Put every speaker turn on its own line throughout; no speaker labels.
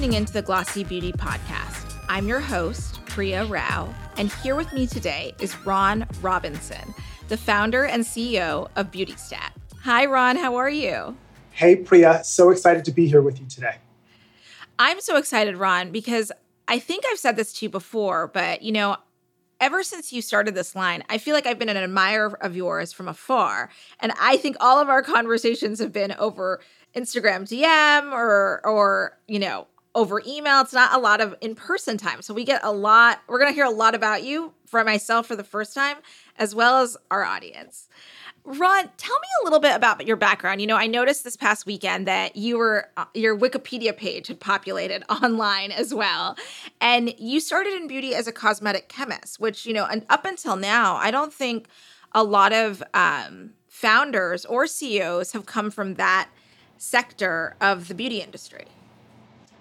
tuning into the Glossy Beauty Podcast. I'm your host, Priya Rao, and here with me today is Ron Robinson, the founder and CEO of BeautyStat. Hi, Ron, how are you?
Hey, Priya, so excited to be here with you today.
I'm so excited, Ron, because I think I've said this to you before, but you know, ever since you started this line, I feel like I've been an admirer of yours from afar. And I think all of our conversations have been over Instagram DM or or, you know, over email. It's not a lot of in-person time. So we get a lot, we're gonna hear a lot about you from myself for the first time, as well as our audience. Ron, tell me a little bit about your background. You know, I noticed this past weekend that you were uh, your Wikipedia page had populated online as well, and you started in beauty as a cosmetic chemist, which you know, and up until now, I don't think a lot of um, founders or CEOs have come from that sector of the beauty industry.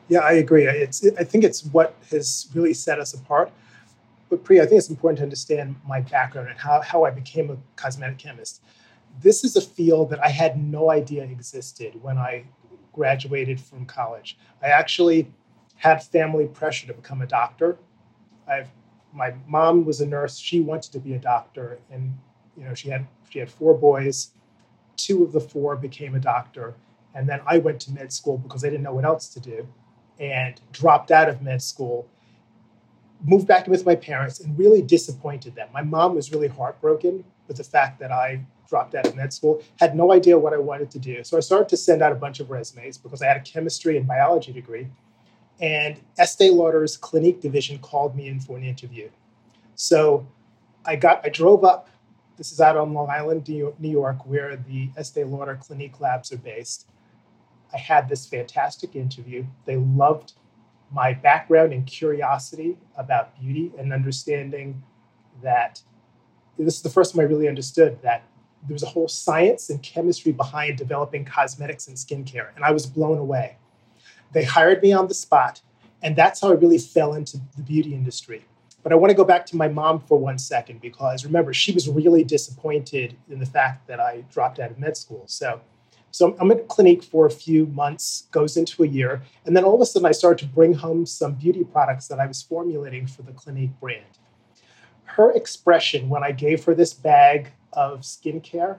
Yeah, I agree. It's I think it's what has really set us apart. But Priya, I think it's important to understand my background and how, how I became a cosmetic chemist. This is a field that I had no idea existed when I graduated from college. I actually had family pressure to become a doctor. I've, my mom was a nurse. She wanted to be a doctor, and you know she had she had four boys. Two of the four became a doctor, and then I went to med school because I didn't know what else to do, and dropped out of med school moved back with my parents and really disappointed them. My mom was really heartbroken with the fact that I dropped out of med school, had no idea what I wanted to do. So I started to send out a bunch of resumes because I had a chemistry and biology degree. And Estee Lauder's Clinique division called me in for an interview. So I got I drove up. This is out on Long Island, New York, where the Estee Lauder Clinique labs are based. I had this fantastic interview. They loved my background and curiosity about beauty and understanding that this is the first time I really understood that there was a whole science and chemistry behind developing cosmetics and skincare. And I was blown away. They hired me on the spot. And that's how I really fell into the beauty industry. But I want to go back to my mom for one second because remember, she was really disappointed in the fact that I dropped out of med school. So so I'm at Clinique for a few months, goes into a year, and then all of a sudden I started to bring home some beauty products that I was formulating for the Clinique brand. Her expression when I gave her this bag of skincare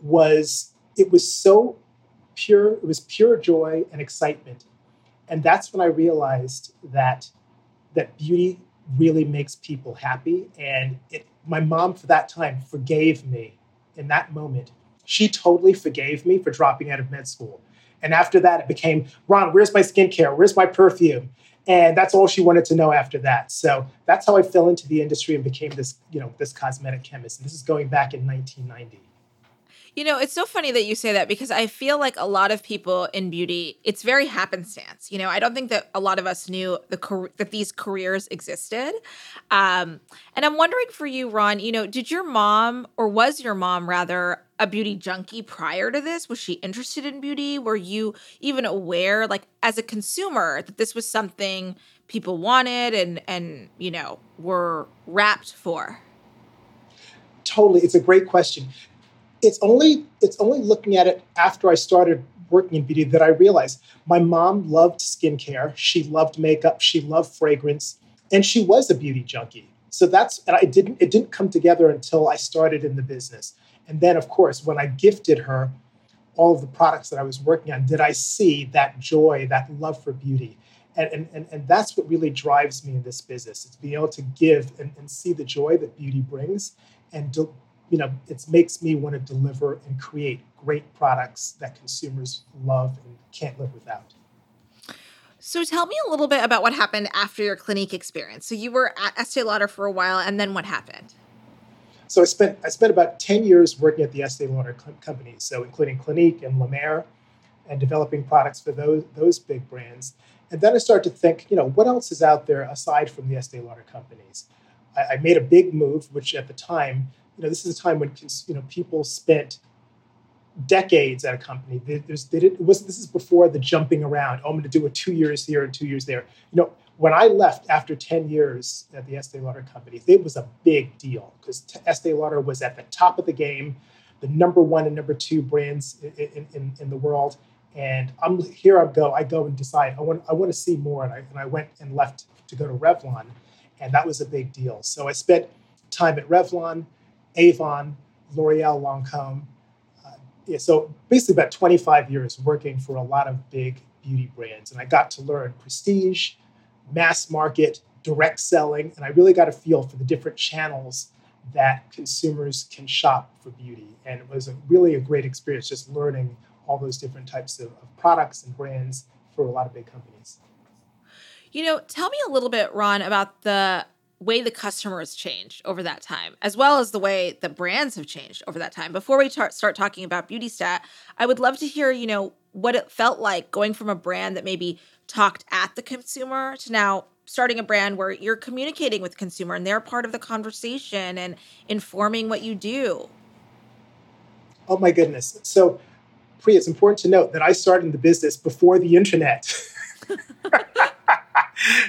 was it was so pure, it was pure joy and excitement. And that's when I realized that that beauty really makes people happy. And it, my mom, for that time, forgave me in that moment she totally forgave me for dropping out of med school. And after that, it became, Ron, where's my skincare? Where's my perfume? And that's all she wanted to know after that. So that's how I fell into the industry and became this, you know, this cosmetic chemist. And this is going back in 1990.
You know, it's so funny that you say that because I feel like a lot of people in beauty, it's very happenstance. You know, I don't think that a lot of us knew the that these careers existed. Um, and I'm wondering for you, Ron, you know, did your mom or was your mom rather a beauty junkie prior to this? Was she interested in beauty? Were you even aware, like as a consumer, that this was something people wanted and and you know were wrapped for?
Totally, it's a great question it's only it's only looking at it after I started working in beauty that I realized my mom loved skincare, she loved makeup, she loved fragrance, and she was a beauty junkie. So that's and I didn't it didn't come together until I started in the business. And then of course when I gifted her all of the products that I was working on, did I see that joy, that love for beauty? And, and, and, that's what really drives me in this business. It's being able to give and, and see the joy that beauty brings and do, you know, it makes me want to deliver and create great products that consumers love and can't live without.
So tell me a little bit about what happened after your Clinique experience. So you were at Estee Lauder for a while, and then what happened?
So I spent I spent about ten years working at the Estee Lauder co- companies, so including Clinique and La Mer, and developing products for those those big brands. And then I started to think, you know, what else is out there aside from the Estee Lauder companies? I, I made a big move, which at the time you know, this is a time when you know people spent decades at a company. There's, was this is before the jumping around. Oh, I'm going to do a two years here and two years there. You know, when I left after 10 years at the Estee Lauder company, it was a big deal because Estee Lauder was at the top of the game, the number one and number two brands in, in, in the world. And I'm here. I go. I go and decide. I want. I want to see more. And I, and I went and left to go to Revlon, and that was a big deal. So I spent time at Revlon, Avon, L'Oreal, Lancome. Yeah, so basically about 25 years working for a lot of big beauty brands, and I got to learn prestige, mass market, direct selling, and I really got a feel for the different channels that consumers can shop for beauty. And it was a, really a great experience just learning all those different types of, of products and brands for a lot of big companies.
You know, tell me a little bit, Ron, about the way the customer has changed over that time, as well as the way the brands have changed over that time. Before we tar- start talking about BeautyStat, I would love to hear, you know, what it felt like going from a brand that maybe talked at the consumer to now starting a brand where you're communicating with the consumer and they're part of the conversation and informing what you do.
Oh my goodness. So, Priya, it's important to note that I started in the business before the internet.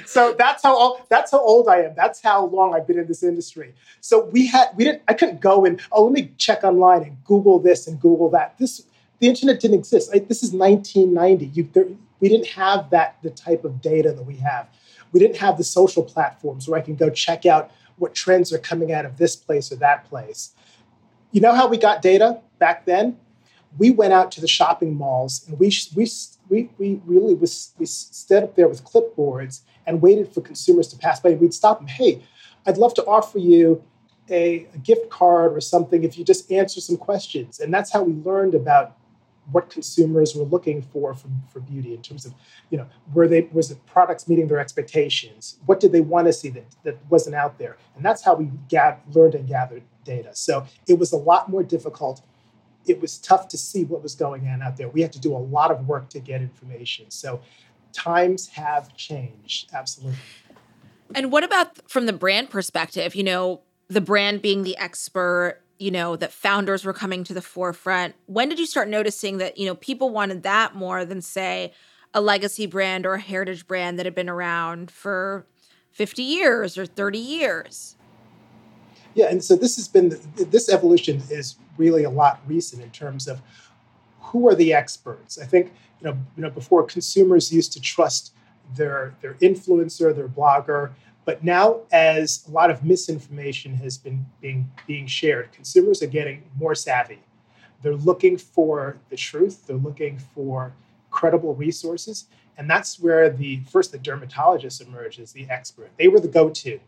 so that's how old, that's how old I am. That's how long I've been in this industry. So we had we didn't I couldn't go and oh let me check online and Google this and Google that. This the internet didn't exist. I, this is 1990. You, there, we didn't have that the type of data that we have. We didn't have the social platforms where I can go check out what trends are coming out of this place or that place. You know how we got data back then? We went out to the shopping malls and we we we, we really was we stood up there with clipboards and waited for consumers to pass by. We'd stop them. Hey, I'd love to offer you a, a gift card or something if you just answer some questions. And that's how we learned about what consumers were looking for from, for beauty in terms of, you know, were they was the products meeting their expectations? What did they want to see that, that wasn't out there? And that's how we got, learned and gathered data. So it was a lot more difficult it was tough to see what was going on out there. We had to do a lot of work to get information. So times have changed, absolutely.
And what about from the brand perspective? You know, the brand being the expert, you know, that founders were coming to the forefront. When did you start noticing that, you know, people wanted that more than, say, a legacy brand or a heritage brand that had been around for 50 years or 30 years?
Yeah, and so this has been this evolution is really a lot recent in terms of who are the experts. I think you know, you know before consumers used to trust their their influencer, their blogger, but now as a lot of misinformation has been being being shared, consumers are getting more savvy. They're looking for the truth. They're looking for credible resources, and that's where the first the dermatologist emerged as the expert. They were the go-to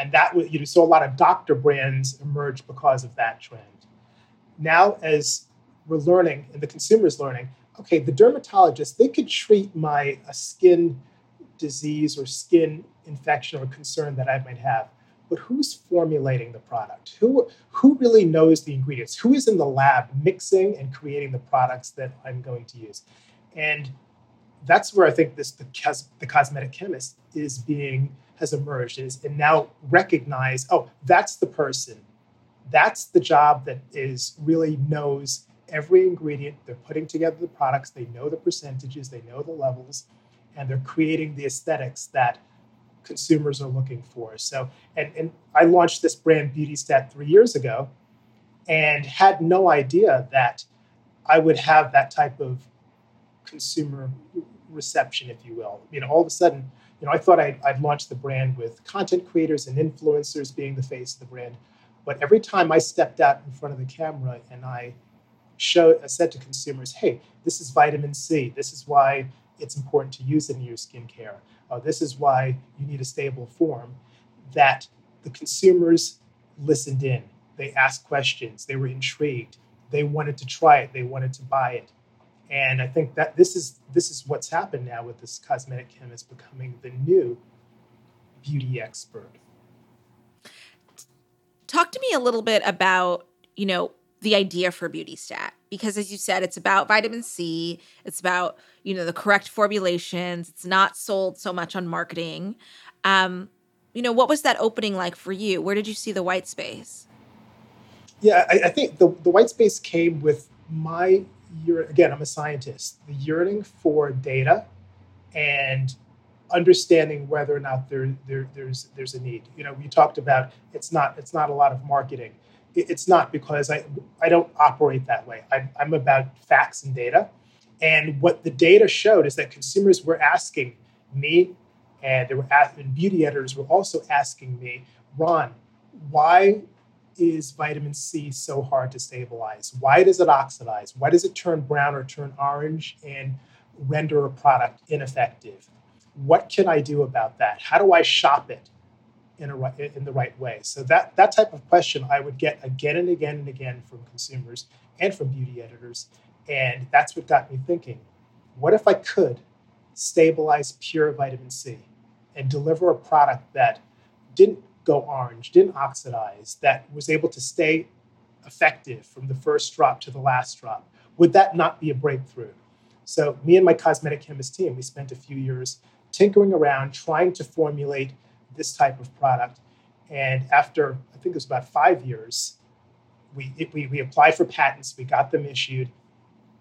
and that you know, saw a lot of doctor brands emerge because of that trend. Now, as we're learning and the consumer's learning, okay, the dermatologist they could treat my skin disease or skin infection or concern that I might have, but who's formulating the product? Who who really knows the ingredients? Who is in the lab mixing and creating the products that I'm going to use? And that's where I think this the, the cosmetic chemist is being has emerged is and now recognize oh that's the person. That's the job that is really knows every ingredient. They're putting together the products. They know the percentages. They know the levels. And they're creating the aesthetics that consumers are looking for. So and, and i launched this brand BeautyStat three years ago and had no idea that i would have that type of consumer reception if you will. You know all of a sudden you know, I thought I'd, I'd launch the brand with content creators and influencers being the face of the brand. But every time I stepped out in front of the camera and I showed, I said to consumers, hey, this is vitamin C. This is why it's important to use it in your skincare. Uh, this is why you need a stable form. That the consumers listened in. They asked questions. They were intrigued. They wanted to try it. They wanted to buy it. And I think that this is this is what's happened now with this cosmetic chemist becoming the new beauty expert.
Talk to me a little bit about, you know, the idea for BeautyStat because as you said it's about vitamin C, it's about, you know, the correct formulations, it's not sold so much on marketing. Um, you know, what was that opening like for you? Where did you see the white space?
Yeah, I, I think the, the white space came with my again, I'm a scientist, the yearning for data and understanding whether or not there, there, there's there's a need. You know, we talked about it's not it's not a lot of marketing. It's not because I I don't operate that way. I, I'm about facts and data, And what the data showed is that consumers were asking me, and they were asking, beauty editors were also asking me, Ron, why is vitamin C so hard to stabilize? Why does it oxidize? Why does it turn brown or turn orange and render a product ineffective? What can I do about that? How do I shop it in, a, in the right way? So that, that type of question I would get again and again and again from consumers and from beauty editors. And that's what got me thinking, what if I could stabilize pure vitamin C and deliver a product that didn't go orange, didn't oxidize, that was able to stay effective from the first drop to the last drop? Would that not be a breakthrough? So, me and my cosmetic chemist team, we spent a few years tinkering around trying to formulate this type of product. And after, I think it was about five years, we, it, we, we applied for patents, we got them issued.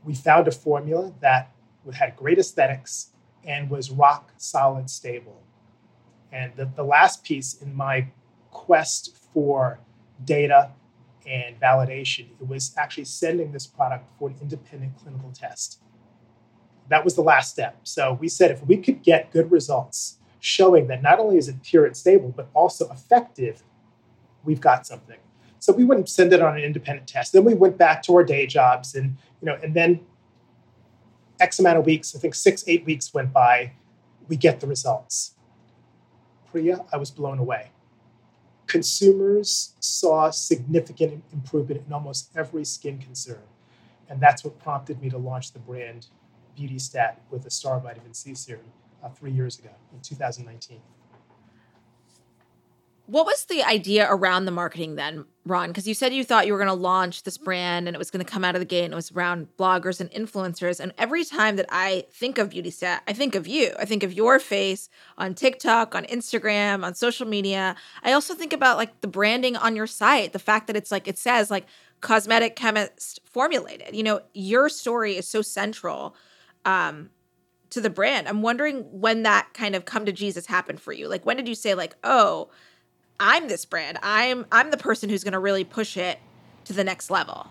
We found a formula that had great aesthetics and was rock solid stable. And the, the last piece in my quest for data and validation, it was actually sending this product for an independent clinical test. That was the last step. So we said if we could get good results showing that not only is it pure and stable, but also effective, we've got something. So we wouldn't send it on an independent test. Then we went back to our day jobs and you know, and then X amount of weeks, I think six, eight weeks went by, we get the results. Priya, I was blown away. Consumers saw significant improvement in almost every skin concern. And that's what prompted me to launch the brand BeautyStat with a star vitamin C serum uh, three years ago in 2019.
What was the idea around the marketing then, Ron? Because you said you thought you were going to launch this brand and it was going to come out of the gate and it was around bloggers and influencers. And every time that I think of BeautyStat, I think of you. I think of your face on TikTok, on Instagram, on social media. I also think about like the branding on your site, the fact that it's like, it says like cosmetic chemist formulated. You know, your story is so central um, to the brand. I'm wondering when that kind of come to Jesus happened for you. Like, when did you say, like, oh, I'm this brand. I'm I'm the person who's going to really push it to the next level.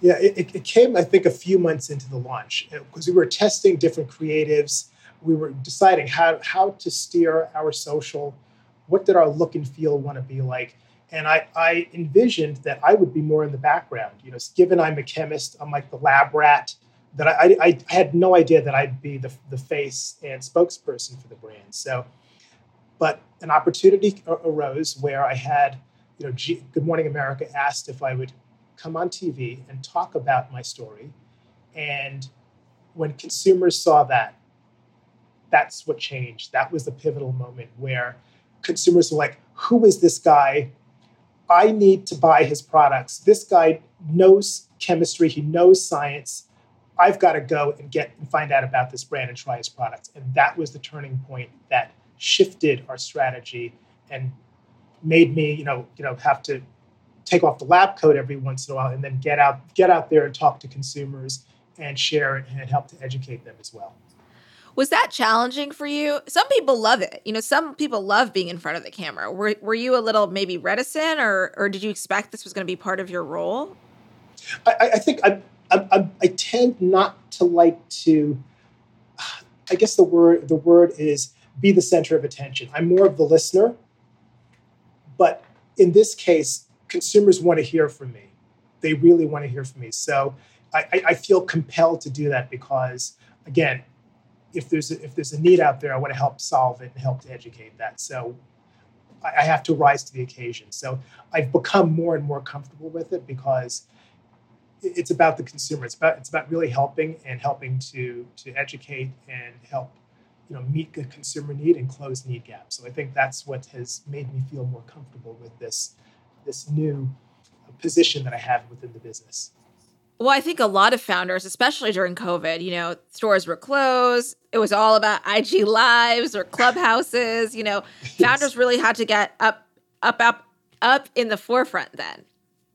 Yeah, it, it came, I think, a few months into the launch uh, because we were testing different creatives. We were deciding how how to steer our social. What did our look and feel want to be like? And I, I envisioned that I would be more in the background. You know, given I'm a chemist, I'm like the lab rat. That I, I, I had no idea that I'd be the, the face and spokesperson for the brand. So but an opportunity arose where I had, you know, G- Good Morning America asked if I would come on TV and talk about my story. And when consumers saw that, that's what changed. That was the pivotal moment where consumers were like, who is this guy? I need to buy his products. This guy knows chemistry, he knows science. I've got to go and get and find out about this brand and try his products. And that was the turning point that shifted our strategy and made me, you know, you know, have to take off the lab coat every once in a while and then get out get out there and talk to consumers and share it and help to educate them as well.
Was that challenging for you? Some people love it. You know, some people love being in front of the camera. Were, were you a little maybe reticent or, or did you expect this was going to be part of your role?
I, I think I, I, I tend not to like to, I guess the word, the word is be the center of attention. I'm more of the listener. But in this case, consumers want to hear from me. They really want to hear from me. So I, I feel compelled to do that because, again, if there's a, if there's a need out there, I want to help solve it and help to educate that. So I, I have to rise to the occasion. So I've become more and more comfortable with it because it's about the consumer. It's about it's about really helping and helping to to educate and help you know meet the consumer need and close need gaps. So I think that's what has made me feel more comfortable with this this new position that I have within the business.
Well, I think a lot of founders, especially during COVID, you know, stores were closed. It was all about IG lives or clubhouses. You know, founders really had to get up, up, up, up in the forefront then.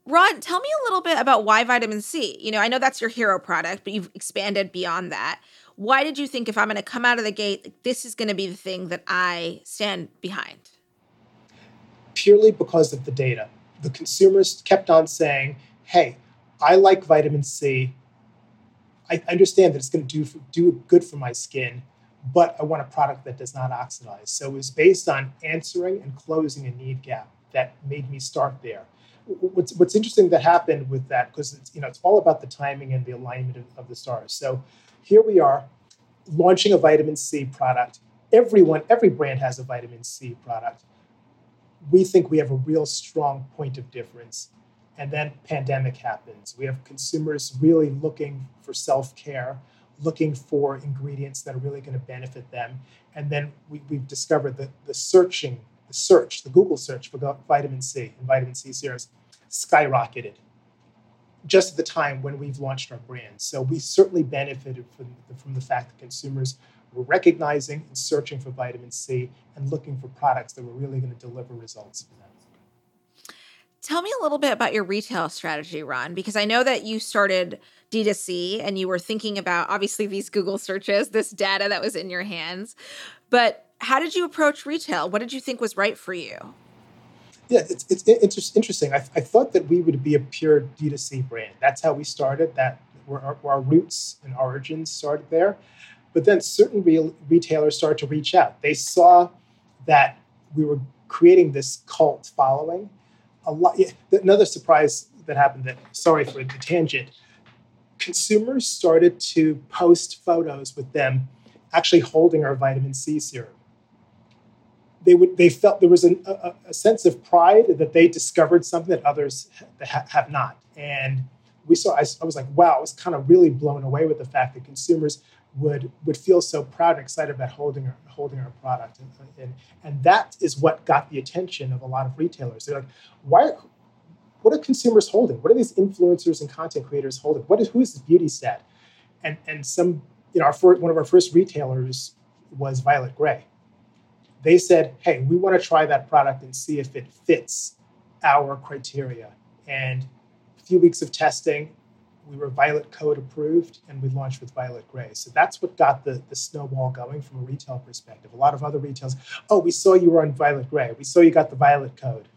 Ron, tell me a little bit about why vitamin C. You know, I know that's your hero product, but you've expanded beyond that. Why did you think if I'm going to come out of the gate, this is going to be the thing that I stand behind?
Purely because of the data. The consumers kept on saying, hey, I like vitamin C. I understand that it's going to do do good for my skin, but I want a product that does not oxidize. So it was based on answering and closing a need gap that made me start there. What's what's interesting that happened with that because it's you know it's all about the timing and the alignment of, of the stars. So here we are launching a vitamin C product. Everyone, every brand has a vitamin C product. We think we have a real strong point of difference and then pandemic happens we have consumers really looking for self-care looking for ingredients that are really going to benefit them and then we, have discovered that the searching the search the google search for vitamin c and vitamin c serums skyrocketed just at the time when we've launched our brand so we certainly benefited from, from the fact that consumers were recognizing and searching for vitamin c and looking for products that were really going to deliver results for them
Tell me a little bit about your retail strategy, Ron, because I know that you started D2C and you were thinking about obviously these Google searches, this data that was in your hands. But how did you approach retail? What did you think was right for you?
Yeah, it's, it's, interesting. I, I thought that we would be a pure D2C brand. That's how we started, that our, our roots and origins started there. But then certain real retailers started to reach out. They saw that we were creating this cult following a lot. Another surprise that happened. That sorry for the tangent. Consumers started to post photos with them actually holding our vitamin C serum. They would they felt there was an, a, a, sense of pride that they discovered something that others ha- have not, and we saw. I, I was like, wow, I was kind of really blown away with the fact that consumers would would feel so proud and excited about holding our, holding our product. And, and and that is what got the attention of a lot of retailers. They're like why what are consumers holding? What are these influencers and content creators holding? What is who is this BeautyStat? And and some you know our one of our first retailers was Violet Grey they said hey we want to try that product and see if it fits our criteria and a few weeks of testing we were Violet Code approved and we launched with Violet Grey. So that's what got the, the snowball going from a retail perspective. A lot of other retailers, oh, we saw you were on Violet Grey. We saw you got the Violet Code.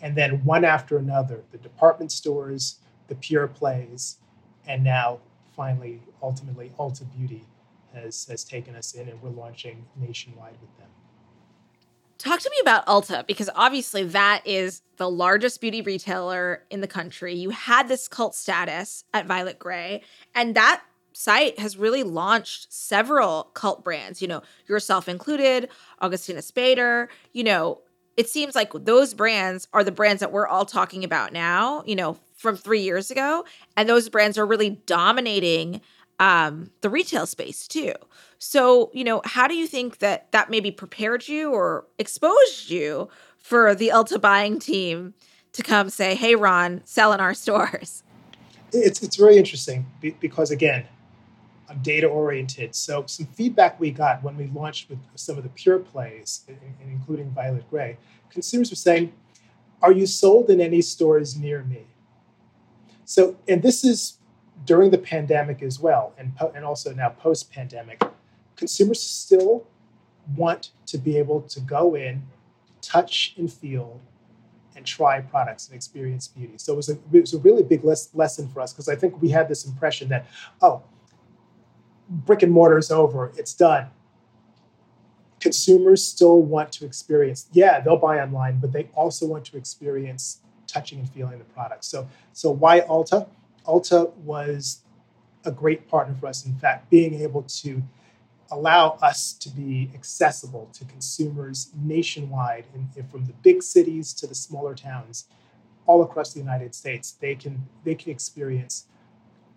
And then one after another, the department stores, the pure plays, and now finally, ultimately, Ulta Beauty has, has taken us in and we're launching nationwide with them.
Talk to me about Ulta because obviously that is the largest beauty retailer in the country. You had this cult status at Violet Grey, and that site has really launched several cult brands, you know, yourself included, Augustinus Bader, you know, it seems like those brands are the brands that we're all talking about now, you know, from 3 years ago, and those brands are really dominating um, the retail space too. So, you know, how do you think that that maybe prepared you or exposed you for the Ulta buying team to come say, "Hey, Ron, sell in our stores"?
It's it's very interesting because again, I'm data oriented. So some feedback we got when we launched with some of the pure plays, including Violet Grey, consumers were saying, "Are you sold in any stores near me?" So, and this is during the pandemic as well, and, po- and also now post pandemic, consumers still want to be able to go in, touch and feel, and try products and experience beauty. So it was a, it was a really big les- lesson for us because I think we had this impression that, oh, brick and mortar is over, it's done. Consumers still want to experience, yeah, they'll buy online, but they also want to experience touching and feeling the product. So, so why Ulta? Ulta was a great partner for us. In fact, being able to allow us to be accessible to consumers nationwide, and from the big cities to the smaller towns, all across the United States, they can they can experience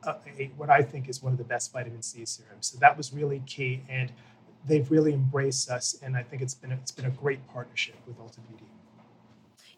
a, a, what I think is one of the best vitamin C serums. So that was really key, and they've really embraced us. And I think it's been a, it's been a great partnership with Ulta Beauty.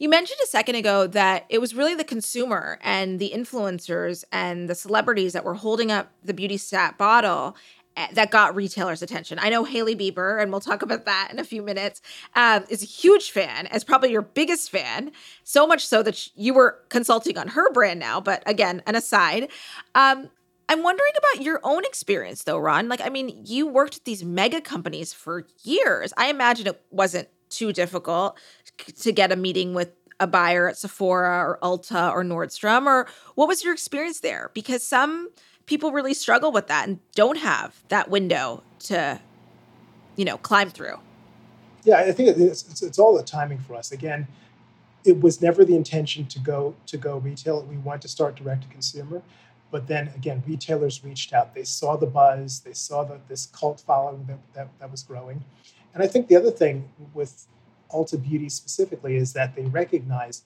You mentioned a second ago that it was really the consumer and the influencers and the celebrities that were holding up the BeautyStat bottle eh, that got retailers' attention. I know Hailey Bieber, and we'll talk about that in a few minutes, um, is a huge fan, as probably your biggest fan, so much so that you were consulting on her brand now. But again, an aside. Um, I'm wondering about your own experience, though, Ron. Like, I mean, you worked at these mega companies for years. I imagine it wasn't too difficult to get a meeting with a buyer at Sephora or Ulta or Nordstrom? Or what was your experience there? Because some people really struggle with that and don't have that window to, you know, climb through.
Yeah, I think it's, it's, it's all the timing for us. Again, it was never the intention to go to go retail. We wanted to start direct to consumer, but then again, retailers reached out. They saw the buzz. They saw the, this cult following that, that, that was growing. And I think the other thing with Ulta Beauty specifically is that they recognize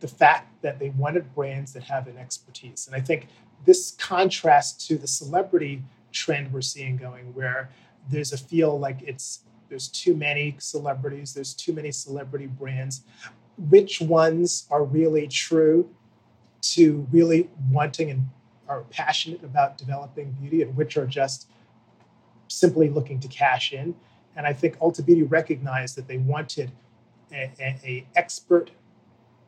the fact that they wanted brands that have an expertise. And I think this contrasts to the celebrity trend we're seeing going, where there's a feel like it's there's too many celebrities, there's too many celebrity brands. Which ones are really true to really wanting and are passionate about developing beauty, and which are just simply looking to cash in? And I think Ulta Beauty recognized that they wanted a, a, a expert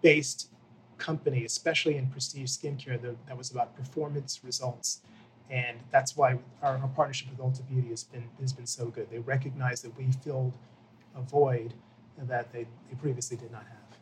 based company, especially in prestige skincare, that, that was about performance results. And that's why our, our, partnership with Ulta Beauty has been has been so good. They recognize that we filled a void that they, they previously did not have.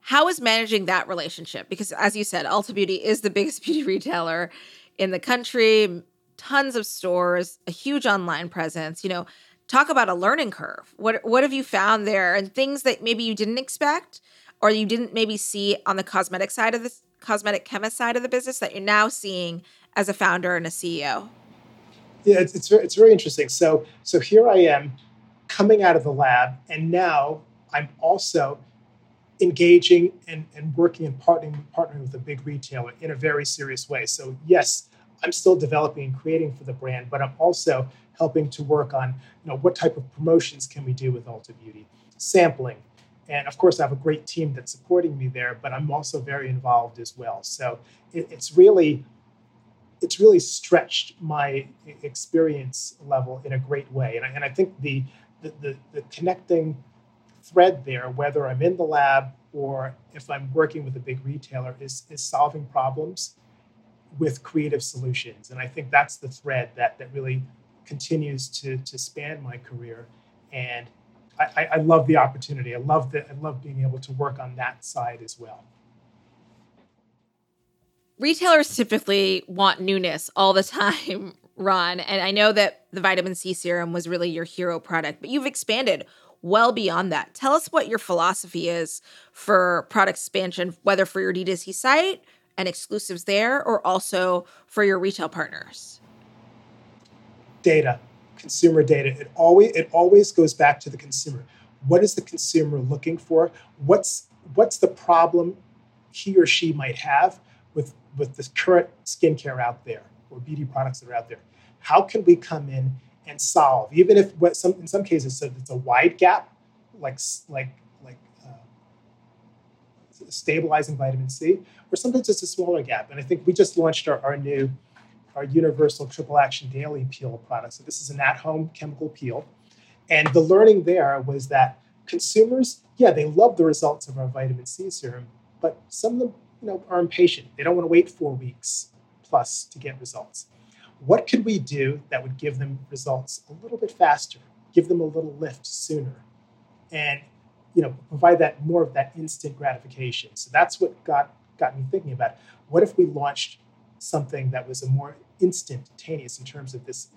How is managing that relationship? Because as you said, Ulta Beauty is the biggest beauty retailer in the country, tons of stores, a huge online presence. You know, talk about a learning curve. What what have you found there and things that maybe you didn't expect or you didn't maybe see on the cosmetic side of the cosmetic chemist side of the business that you're now seeing as a founder and a CEO?
Yeah, it's, it's, very, it's very interesting. So, so here I am coming out of the lab, and now I'm also engaging and, and working and partnering, partnering with a big retailer in a very serious way. So, yes, I'm still developing and creating for the brand, but I'm also helping to work on you know what type of promotions can we do with Ulta Beauty, sampling, and of course, I have a great team that's supporting me there, but I'm also very involved as well. So it, it's really it's really stretched my experience level in a great way. And I, and I think the, the, the, the connecting thread there, whether I'm in the lab or if I'm working with a big retailer, is, is solving problems with creative solutions. And I think that's the thread that, that really continues to, to span my career. And I, I love the opportunity. I love the, I love being able to work on that side as well.
Retailers typically want newness all the time, Ron. And I know that the vitamin C serum was really your hero product, but you've expanded well beyond that. Tell us what your philosophy is for product expansion, whether for your D2C site and exclusives there or also for your retail partners.
Data consumer data. It always it always goes back to the consumer. What is the consumer looking for? What's what's the problem he or she might have with with the current skincare out there or beauty products that are out there? How can we come in and solve, even if what some in some cases so it's a wide gap, like like like uh, stabilizing vitamin C, or sometimes it's a smaller gap. And I think we just launched our, our new our universal triple action daily peel product. So this is an at-home chemical peel. And the learning there was that consumers, yeah, they love the results of our vitamin C serum, but some of them, you know, are impatient. They don't want to wait four weeks plus to get results. What could we do that would give them results a little bit faster, give them a little lift sooner, and you know, provide that more of that instant gratification? So that's what got got me thinking about what if we launched something that was a more instantaneous in terms of this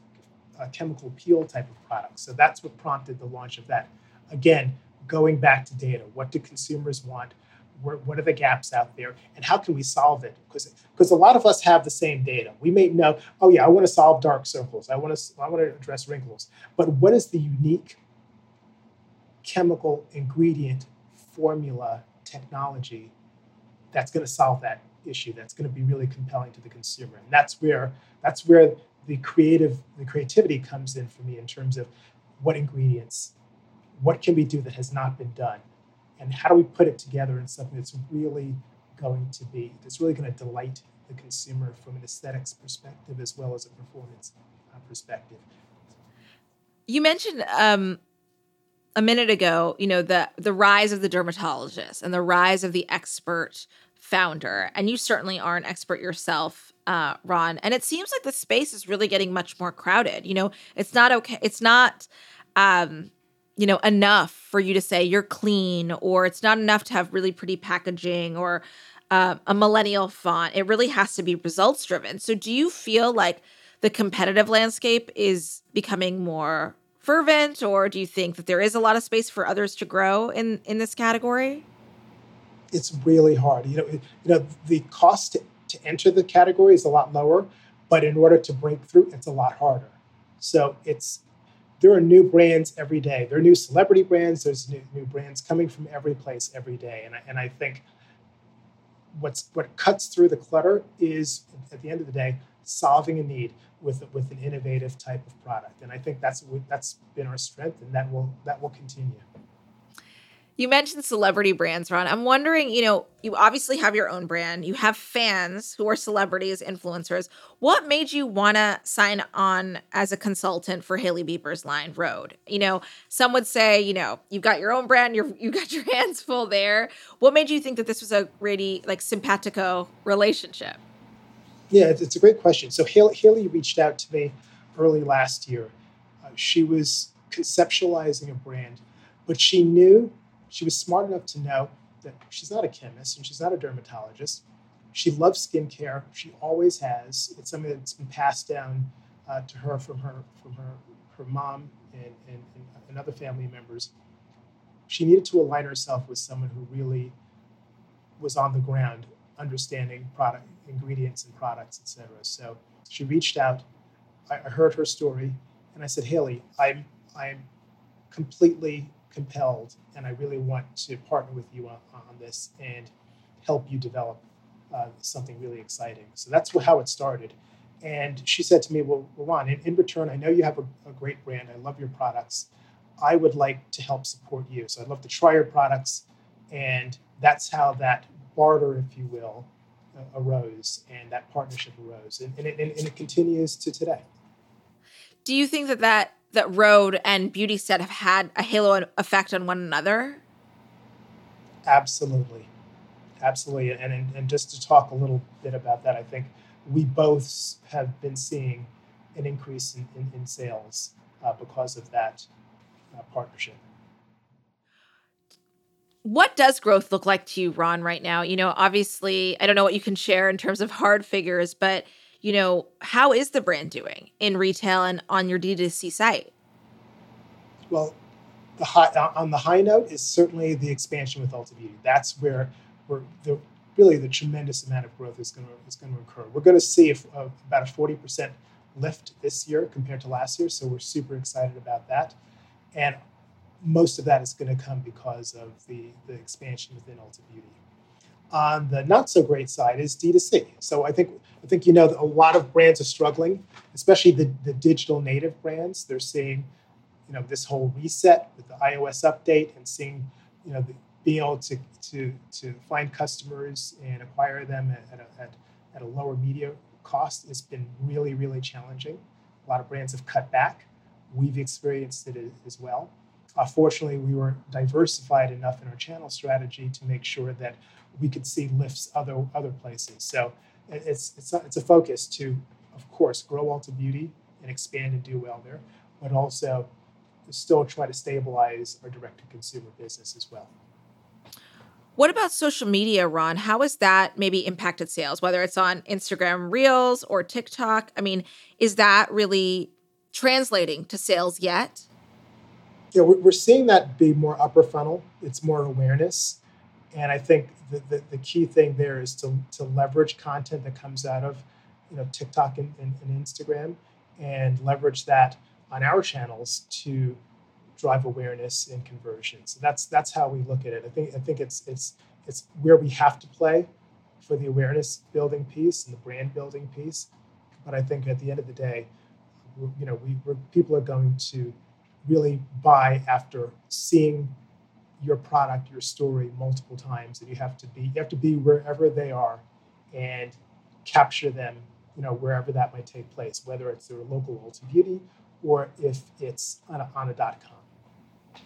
uh, chemical peel type of product. So that's what prompted the launch of that. Again, going back to data, what do consumers want? Where, what are the gaps out there, and how can we solve it? Because because a lot of us have the same data. We may know, oh yeah, I want to solve dark circles. I want to I want to address wrinkles. But what is the unique chemical ingredient formula technology that's going to solve that issue that's going to be really compelling to the consumer. And that's where that's where the creative the creativity comes in for me in terms of what ingredients what can we do that has not been done? And how do we put it together in something that's really going to be that's really going to delight the consumer from an aesthetics perspective as well as a performance uh, perspective?
You mentioned um, a minute ago you know the the rise of the dermatologist and the rise of the expert founder, and you certainly are an expert yourself, uh, Ron. And it seems like the space is really getting much more crowded. You know, it's not okay. It's not, um, you know, enough for you to say you're clean, or it's not enough to have really pretty packaging, or uh, a millennial font. It really has to be results driven. So, do you feel like the competitive landscape is becoming more fervent, or do you think that there is a lot of space for others to grow in in this category?
It's really hard. You know, you know the cost to, to enter the category is a lot lower, but in order to break through, it's a lot harder. So it's there are new brands every day. There are new celebrity brands. There's new, new brands coming from every place every day, and I, and I think what's what cuts through the clutter is at the end of the day solving a need with with an innovative type of product and i think that's that's been our strength and that will that will continue
you mentioned celebrity brands, Ron. I'm wondering, you know, you obviously have your own brand. You have fans who are celebrities, influencers. What made you want to sign on as a consultant for Hailey Bieber's line Rhode? You know, some would say, you know, you've got your own brand, you're you got your hands full there. What made you think that this was a really like simpatico relationship?
Yeah, it's a great question. So Hailey, Hailey reached out to me early last year. Uh, she was conceptualizing a brand, but she knew she was smart enough to know that she's not a chemist and she's not a dermatologist. She loves skincare. She always has. It's something that's been passed down uh, to her from her from her her mom and, and, and other family members. She needed to align herself with someone who really was on the ground, understanding product ingredients and products, etc. So she reached out. I, I heard her story, and I said, Hailey, I'm I'm completely compelled, and I really want to partner with you on, on this and help you develop uh, something really exciting. So that's how it started. And she said to me, Well, Ron, in, in return, I know you have a, a, great brand. I love your products. I would like to help support you. So I'd love to try your products. And that's how that barter, if you will, uh, arose and that partnership arose. And, and, it, and it continues to today.
Do you think that that that Rhode and BeautyStat have had a halo effect on one another?
Absolutely. Absolutely. And, and, and just to talk a little bit about that, I think we both have been seeing an increase in, in, in sales uh, because of that uh, partnership.
What does growth look like to you, Ron, right now? You know, obviously, I don't know what you can share in terms of hard figures, but you know, how is the brand doing in retail and on your D2C site?
Well, the high, uh, on the high note is certainly the expansion with Ulta Beauty. That's where we're the, really the tremendous amount of growth is going to is to occur. We're going to see if, uh, about a forty percent lift this year compared to last year, so we're super excited about that. And most of that is going to come because of the the expansion within Ulta Beauty. On the not so great side is D2C. So I think I think you know a lot of brands are struggling, especially the, the digital native brands. They're seeing, you know, this whole reset with the iOS update and seeing, you know, the, being able to to to find customers and acquire them at, at, a, at, at a lower media cost has been really really challenging. A lot of brands have cut back. We've experienced it as well. Uh, fortunately, we were diversified enough in our channel strategy to make sure that we could see lifts other other places. So it's it's a, it's a focus to, of course, grow Ulta Beauty and expand and do well there, but also still try to stabilize our direct to consumer business as well.
What about social media, Ron? How has that maybe impacted sales, whether it's on Instagram Reels or TikTok? I mean, is that really translating to sales yet?
Yeah, we're seeing that be more upper funnel. It's more awareness. And I think the, the, the, key thing there is to, to leverage content that comes out of you know TikTok and, and, and Instagram and leverage that on our channels to drive awareness and conversion. So that's that's how we look at it. I think I think it's it's it's where we have to play for the awareness building piece and the brand building piece. But I think at the end of the day, you know, we people are going to really buy after seeing your product, your story multiple times, and you have to be you have to be wherever they are and capture them, you know, wherever that might take place, whether it's their local Ulta Beauty or if it's on a, on a dot com.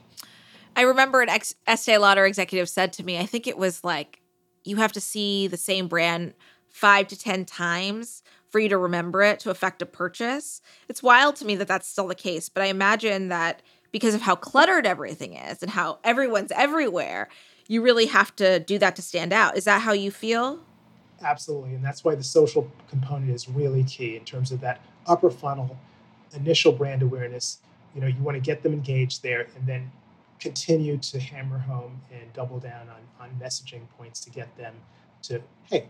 I remember an ex- Estee Lauder executive said to me, I think it was like, you have to see the same brand five to 10 times for you to remember it to affect a purchase. It's wild to me that that's still the case, but I imagine that because of how cluttered everything is and how everyone's everywhere, you really have to do that to stand out. Is that how you feel?
Absolutely. And that's why the social component is really key in terms of that upper funnel, initial brand awareness. You know, you want to get them engaged there and then continue to hammer home and double down on, on messaging points to get them to, hey,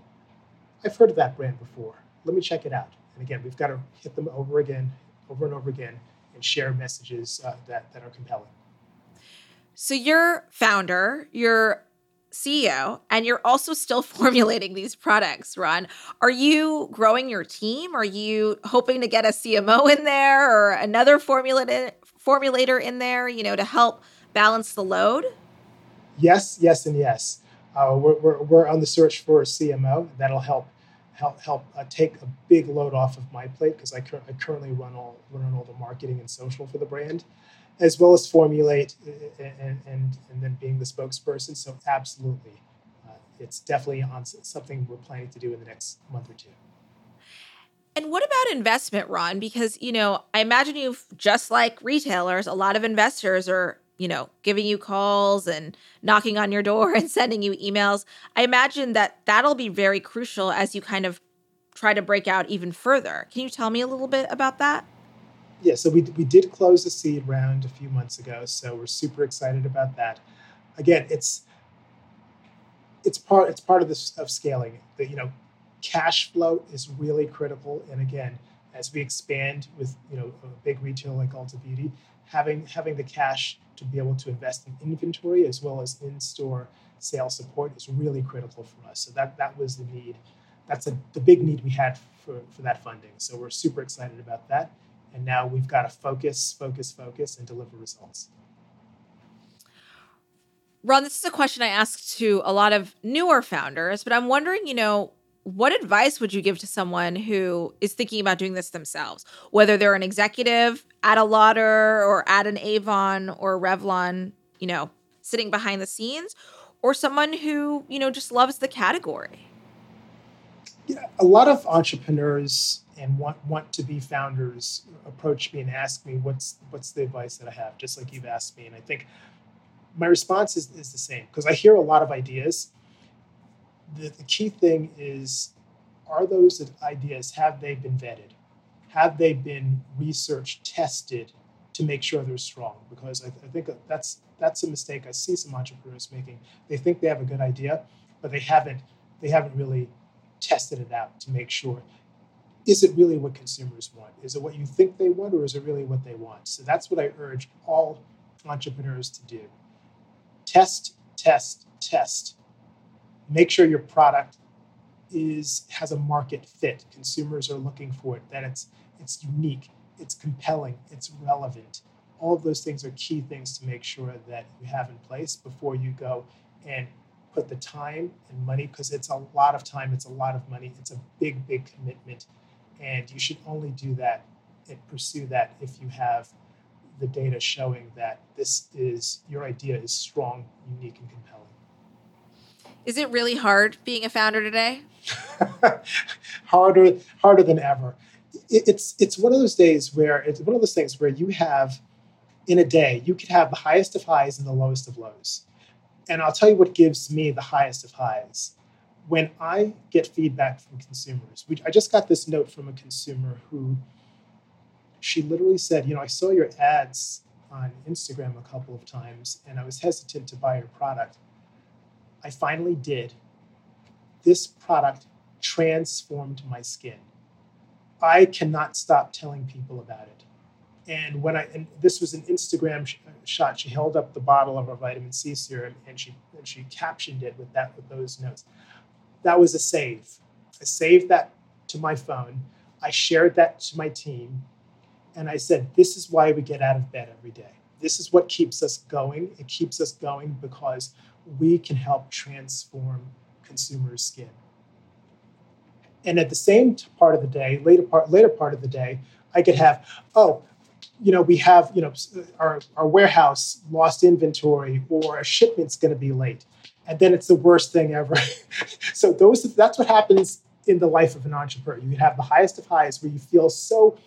I've heard of that brand before. Let me check it out. And again, we've got to hit them over again, over and over again, and share messages uh, that, that are compelling.
So you're founder, you're CEO, and you're also still formulating these products, Ron. Are you growing your team? Are you hoping to get a CMO in there or another formulator formulator in there, you know, to help balance the load?
Yes, yes, and yes. Uh, we're, we're, we're on the search for a CMO that'll help help help uh, take a big load off of my plate because I, cur- I currently run all run all the marketing and social for the brand as well as formulate and, and, and then being the spokesperson. So, absolutely, uh, it's definitely on something we're planning to do in the next month or two.
And what about investment, Ron? Because, you know, I imagine you've just like retailers, a lot of investors are, you know, giving you calls and knocking on your door and sending you emails. I imagine that that'll be very crucial as you kind of try to break out even further. Can you tell me a little bit about that?
yeah, so we, we did close the seed round a few months ago, so we're super excited about that. Again, it's it's part it's part of this of scaling. That you know, cash flow is really critical, and again, as we expand with you know a big retail like Ulta Beauty, having having the cash to be able to invest in inventory as well as in store sales support is really critical for us. So that that was the need. That's a, the big need we had for, for that funding. So we're super excited about that and now we've got to focus, focus, focus, and deliver results.
Ron, this is a question I ask to a lot of newer founders, but I'm wondering, you know, what advice would you give to someone who is thinking about doing this themselves, whether they're an executive at a Lauder or at an Avon or Revlon, you know, sitting behind the scenes, or someone who, you know, just loves the category?
Yeah, a lot of entrepreneurs and want want to be founders approach me and ask me what's what's the advice that I have, just like you've asked me. And I think my response is, is the same because I hear a lot of ideas. The, the key thing is are those ideas, have they been vetted? Have they been researched, tested to make sure they're strong? Because I, I think that's that's a mistake I see some entrepreneurs making. They think they have a good idea, but they haven't they haven't really tested it out to make sure is it really what consumers want? Is it what you think they want, or is it really what they want? So that's what I urge all entrepreneurs to do. Test, test, test. Make sure your product is has a market fit. Consumers are looking for it, that it's it's unique, it's compelling, it's relevant. All of those things are key things to make sure that you have in place before you go and put the time and money because it's a lot of time, it's a lot of money, it's a big, big commitment and you should only do that and pursue that if you have the data showing that this is your idea is strong, unique, and compelling.
Is it really hard being a founder today?
harder, harder than ever. It's it's one of those days where it's one of those things where you have in a day you could have the highest of highs and the lowest of lows. And I'll tell you what gives me the highest of highs when I get feedback from consumers, we, I just got this note from a consumer who she literally said, You know, I saw your ads on Instagram a couple of times and I was hesitant to buy your product. I finally did. This product transformed my skin. I cannot stop telling people about it. And when I and this was an Instagram sh- uh, shot, she held up the bottle of her vitamin C serum and she and she captioned it with that with those notes that was a save. I saved that to my phone. I shared that to my team. And I said, this is why we get out of bed every day. This is what keeps us going. It keeps us going because we can help transform consumers' skin. And at the same part of the day, later part, later part of the day, I could have, oh, you know, we have, you know, our, our warehouse lost inventory or a shipment's going to be late and then it's the worst thing ever. so those that's what happens in the life of an entrepreneur. You have the highest of highs where you feel so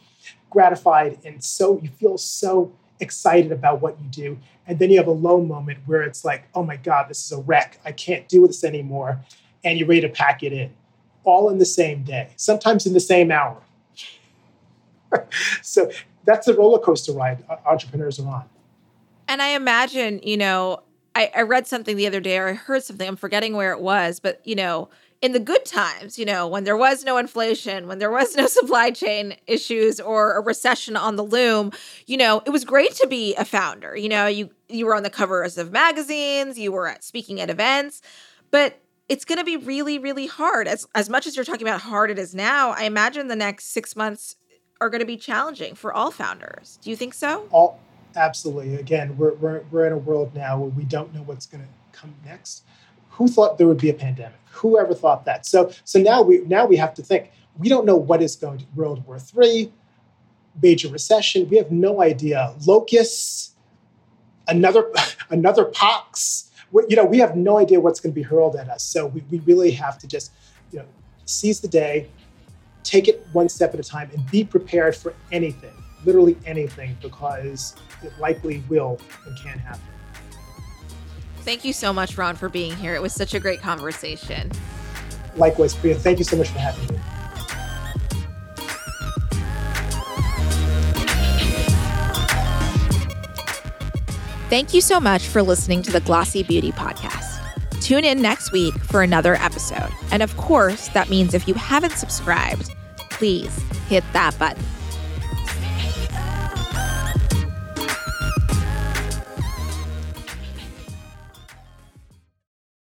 gratified and so you feel so excited about what you do. And then you have a low moment where it's like, oh my God, this is a wreck. I can't do this anymore. And you're ready to pack it in, all in the same day, sometimes in the same hour. so that's the roller coaster ride entrepreneurs are on.
And I imagine, you know, I, I read something the other day or I heard something, I'm forgetting where it was, but, you know, in the good times, you know, when there was no inflation, when there was no supply chain issues or a recession on the loom, you know, it was great to be a founder. You know, you you were on the covers of magazines, you were at speaking at events, but it's going to be really really hard. As as much as you're talking about hard it is now, I imagine the next 6 months are going to be challenging for all founders. Do you think so?
All absolutely. Again, we're we're we're in a world now where we don't know what's going to come next. Who thought there would be a pandemic? Whoever thought that? So so now we now we have to think. We don't know what is going to World War III, major recession. We have no idea. Locusts, another another pox. You know, we have no idea what's going to be hurled at us. So we, we really have to just you know seize the day, take it one step at a time, and be prepared for anything, literally anything, because it likely will and can happen.
Thank you so much, Ron, for being here. It was such a great conversation.
Likewise, Priya. Thank you so much for having me.
Thank you so much for listening to the Glossy Beauty Podcast. Tune in next week for another episode. And of course, that means if you haven't subscribed, please hit that button.